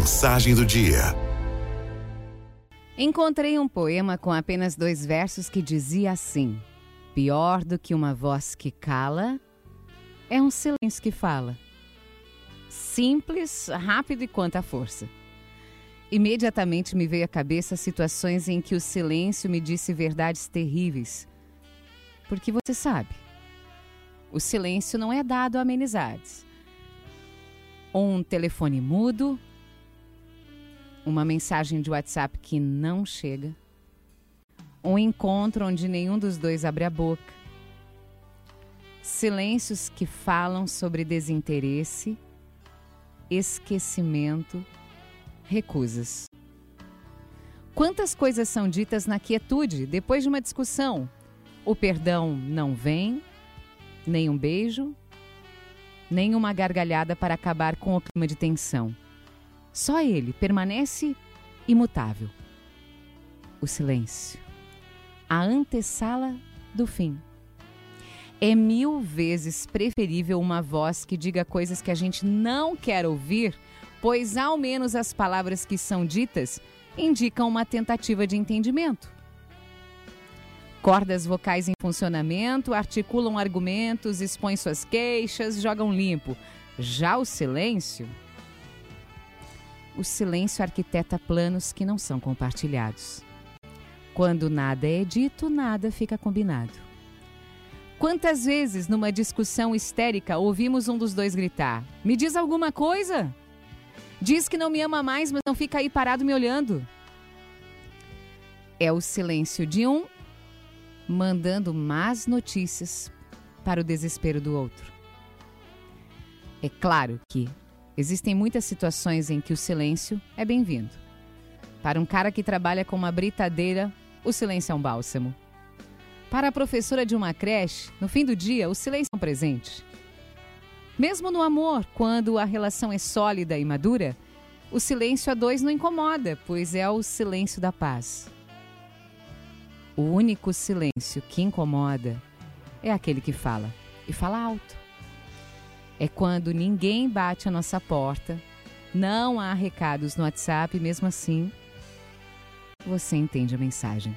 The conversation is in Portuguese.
Mensagem do dia. Encontrei um poema com apenas dois versos que dizia assim: Pior do que uma voz que cala é um silêncio que fala. Simples, rápido e quanta força. Imediatamente me veio à cabeça situações em que o silêncio me disse verdades terríveis. Porque você sabe, o silêncio não é dado a amenizades. Um telefone mudo, uma mensagem de WhatsApp que não chega, um encontro onde nenhum dos dois abre a boca, silêncios que falam sobre desinteresse, esquecimento, recusas. Quantas coisas são ditas na quietude depois de uma discussão? O perdão não vem, nem um beijo, nem uma gargalhada para acabar com o clima de tensão. Só ele permanece imutável. O silêncio. A antessala do fim. É mil vezes preferível uma voz que diga coisas que a gente não quer ouvir, pois ao menos as palavras que são ditas indicam uma tentativa de entendimento. Cordas vocais em funcionamento, articulam argumentos, expõem suas queixas, jogam limpo. Já o silêncio. O silêncio arquiteta planos que não são compartilhados. Quando nada é dito, nada fica combinado. Quantas vezes, numa discussão histérica, ouvimos um dos dois gritar: Me diz alguma coisa? Diz que não me ama mais, mas não fica aí parado me olhando. É o silêncio de um mandando más notícias para o desespero do outro. É claro que existem muitas situações em que o silêncio é bem-vindo. Para um cara que trabalha com uma britadeira, o silêncio é um bálsamo. Para a professora de uma creche, no fim do dia, o silêncio é um presente. Mesmo no amor, quando a relação é sólida e madura, o silêncio a dois não incomoda, pois é o silêncio da paz. O único silêncio que incomoda é aquele que fala, e fala alto. É quando ninguém bate a nossa porta, não há recados no WhatsApp, mesmo assim, você entende a mensagem.